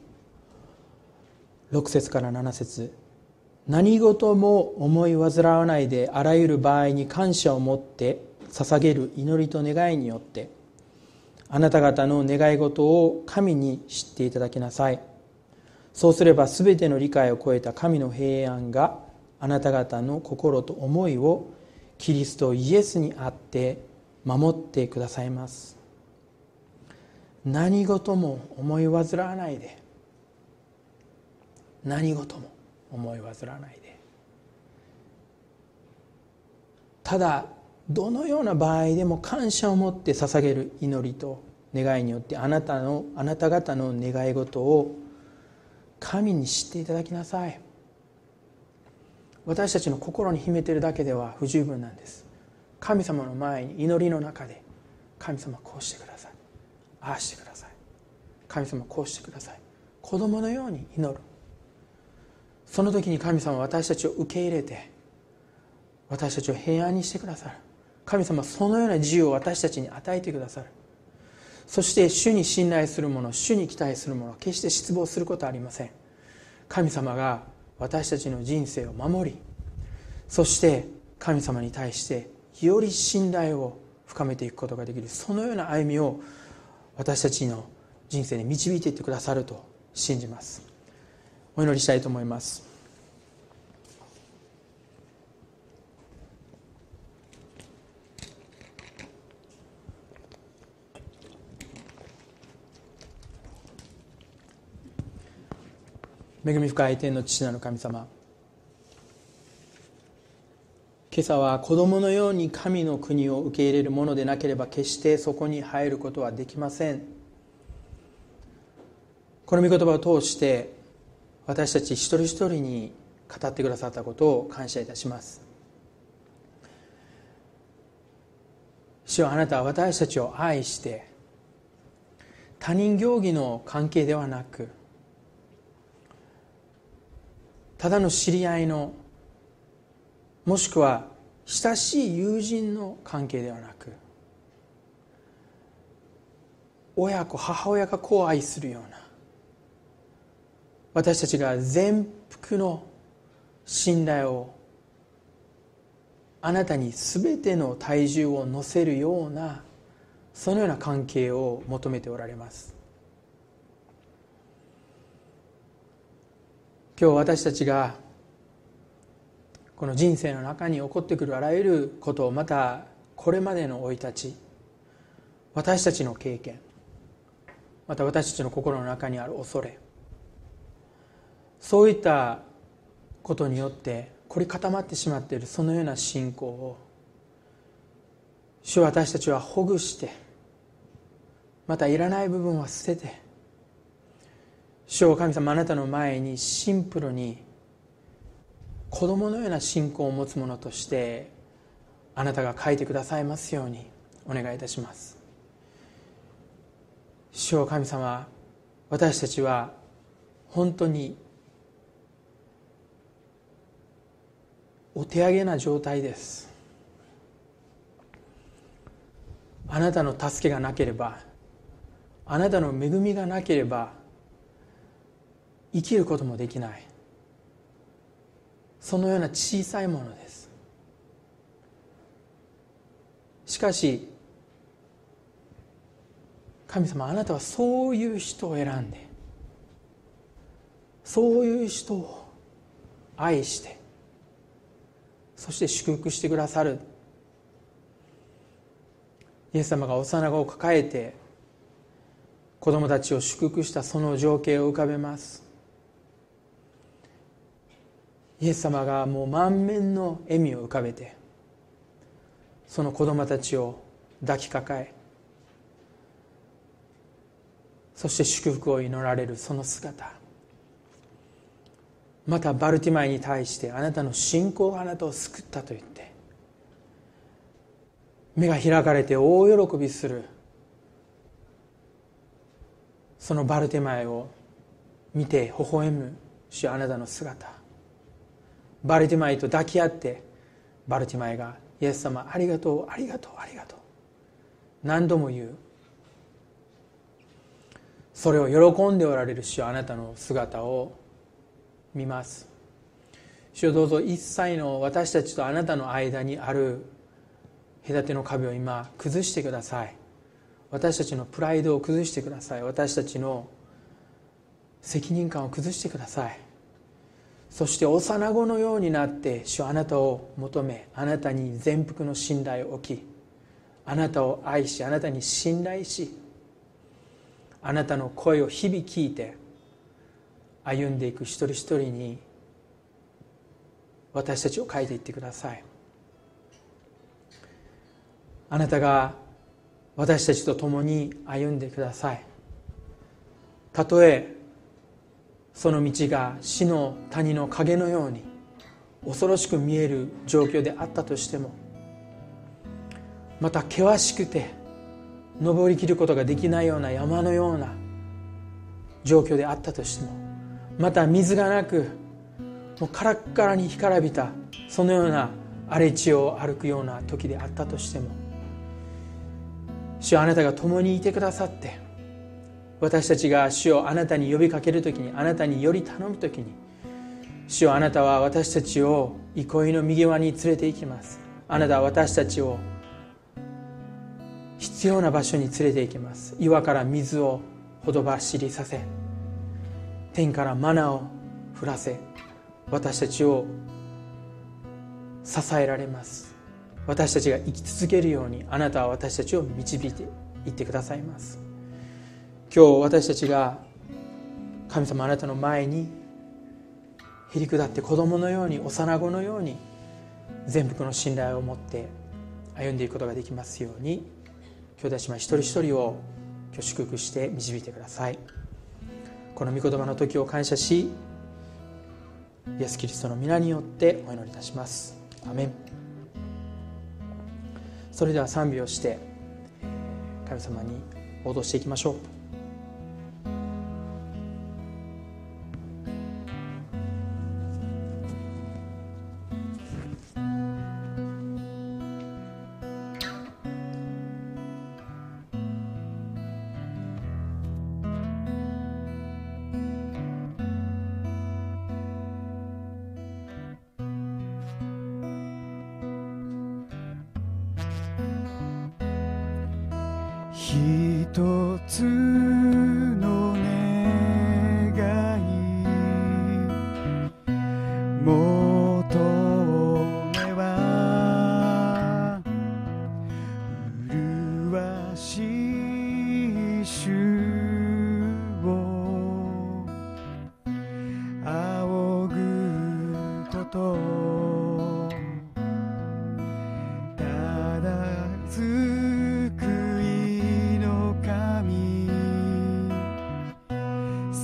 6節から7節。何事も思い煩わないであらゆる場合に感謝を持って捧げる祈りと願いによってあなた方の願い事を神に知っていただきなさい。そうすれば全ての理解を超えた神の平安があなた方の心と思いをキリストイエスにあって守ってくださいます。何事も思い煩わないで。何事も思い煩わないで。ただどのような場合でも感謝を持って捧げる祈りと願いによってあなたのあなた方の願い事を神に知っていただきなさい。私たちの心に秘めているだけでは不十分なんです。神様の前に祈りの中で神様こうしてください。ああしてください。神様こうしてください。子供のように祈る。その時に神様は私たちを受け入れて私たちを平安にしてくださる。神様はそのような自由を私たちに与えてくださる。そして主に信頼する者主に期待する者決して失望することはありません。神様が私たちの人生を守りそして神様に対してより信頼を深めていくことができる。そのような歩みを私たちの人生に導いていってくださると信じます。お祈りしたいと思います。恵み深い天の父なる神様今朝は子供のように神の国を受け入れるものでなければ決してそこに入ることはできません。この御言葉を通して私たち一人一人に語ってくださったことを感謝いたします。主はあなたは私たちを愛して他人行儀の関係ではなくただの知り合いのもしくは親しい友人の関係ではなく親子母親が子を愛するような私たちが全幅の信頼をあなたに全ての体重を乗せるようなそのような関係を求めておられます。今日私たちがこの人生の中に起こってくるあらゆることをまたこれまでの生い立ち私たちの経験また私たちの心の中にある恐れそういったことによって凝り固まってしまっているそのような信仰を主は私たちはほぐしてまたいらない部分は捨てて主を神様あなたの前にシンプルに子供のような信仰を持つ者としてあなたが書いてくださいますようにお願いいたします。主を神様私たちは本当にお手上げな状態です。あなたの助けがなければあなたの恵みがなければ生きることもできない。そのような小さいものです。しかし神様あなたはそういう人を選んでそういう人を愛してそして祝福してくださる。イエス様が幼子を抱えて子供たちを祝福したその情景を浮かべます。イエス様がもう満面の笑みを浮かべてその子供たちを抱きかかえそして祝福を祈られるその姿。またバルティマイに対してあなたの信仰があなたを救ったと言って目が開かれて大喜びするそのバルテマイを見て微笑む主あなたの姿。バルティマイと抱き合ってバルティマイが「イエス様ありがとうありがとうありがとう」何度も言う。それを喜んでおられる主はあなたの姿を見ます。主よどうぞ一切の私たちとあなたの間にある隔ての壁を今崩してください。私たちのプライドを崩してください。私たちの責任感を崩してください。そして幼子のようになって主あなたを求めあなたに全幅の信頼を置きあなたを愛しあなたに信頼しあなたの声を日々聞いて歩んでいく一人一人に私たちを書いていってください。あなたが私たちと共に歩んでください。たとえその道が死の谷の影のように恐ろしく見える状況であったとしてもまた険しくて登りきることができないような山のような状況であったとしてもまた水がなくもうカラッカラに干からびたそのような荒れ地を歩くような時であったとしても主はあなたが共にいてくださって私たちが主をあなたに呼びかける時にあなたにより頼む時に主よあなたは私たちを憩いの右側に連れて行きます。あなたは私たちを必要な場所に連れて行きます。岩から水をほとばしりさせ天からマナを降らせ私たちを支えられます。私たちが生き続けるようにあなたは私たちを導いていってくださいます。今日私たちが神様あなたの前にへり下って子供のように幼子のように全幅の信頼を持って歩んでいくことができますように兄弟姉妹一人一人を今日祝福して導いてください。この御言葉の時を感謝しイエス・キリストの皆によってお祈りいたします。アメン。それでは賛美をして神様に応答していきましょう。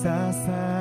支え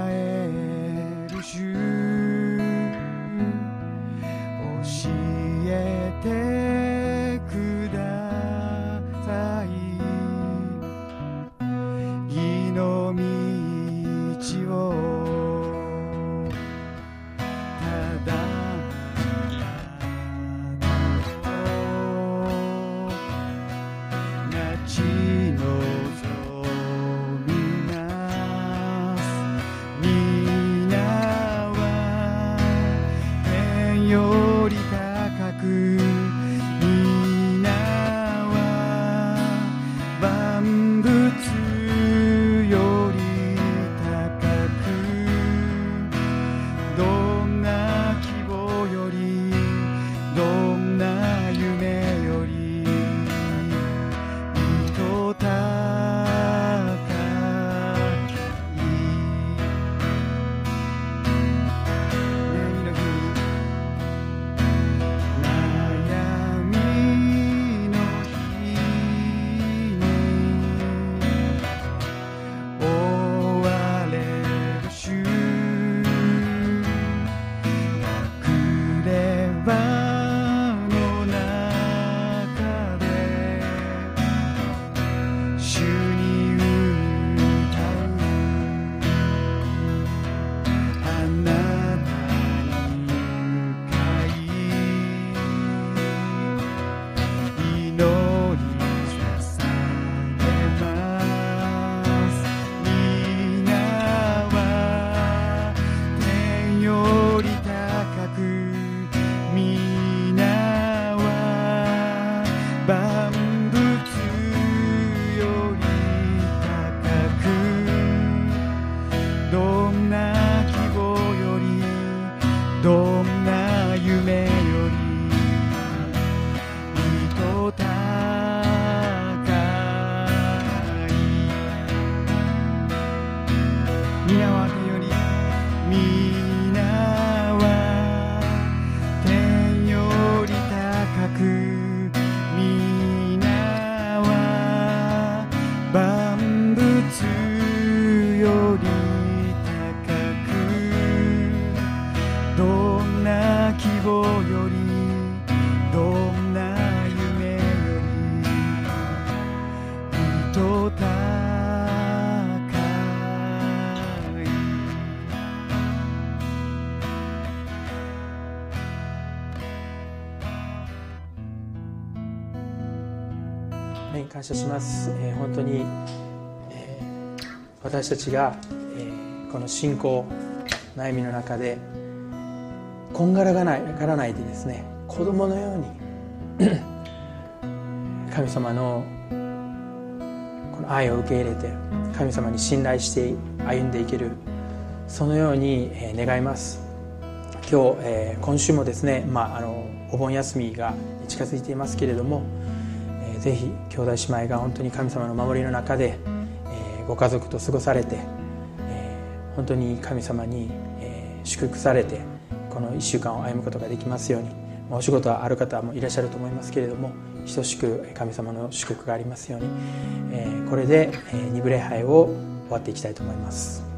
感謝します、えー本当に、えー私たちが、えーこの信仰悩みの中でこんがらがないがらないでですね子供のように 神様のこの愛を受け入れて神様に信頼して歩んでいけるそのようにえー願います。今日、えー今週もですね、まあ、あのお盆休みが近づいていますけれども、ぜひ兄弟姉妹が本当に神様の守りの中で、えーご家族と過ごされて、えー本当に神様に、えー祝福されてこの1週間を歩むことができますようにお仕事はある方もいらっしゃると思いますけれども等しく神様の祝福がありますように、えーこれで、えー二部礼拝を終わっていきたいと思います。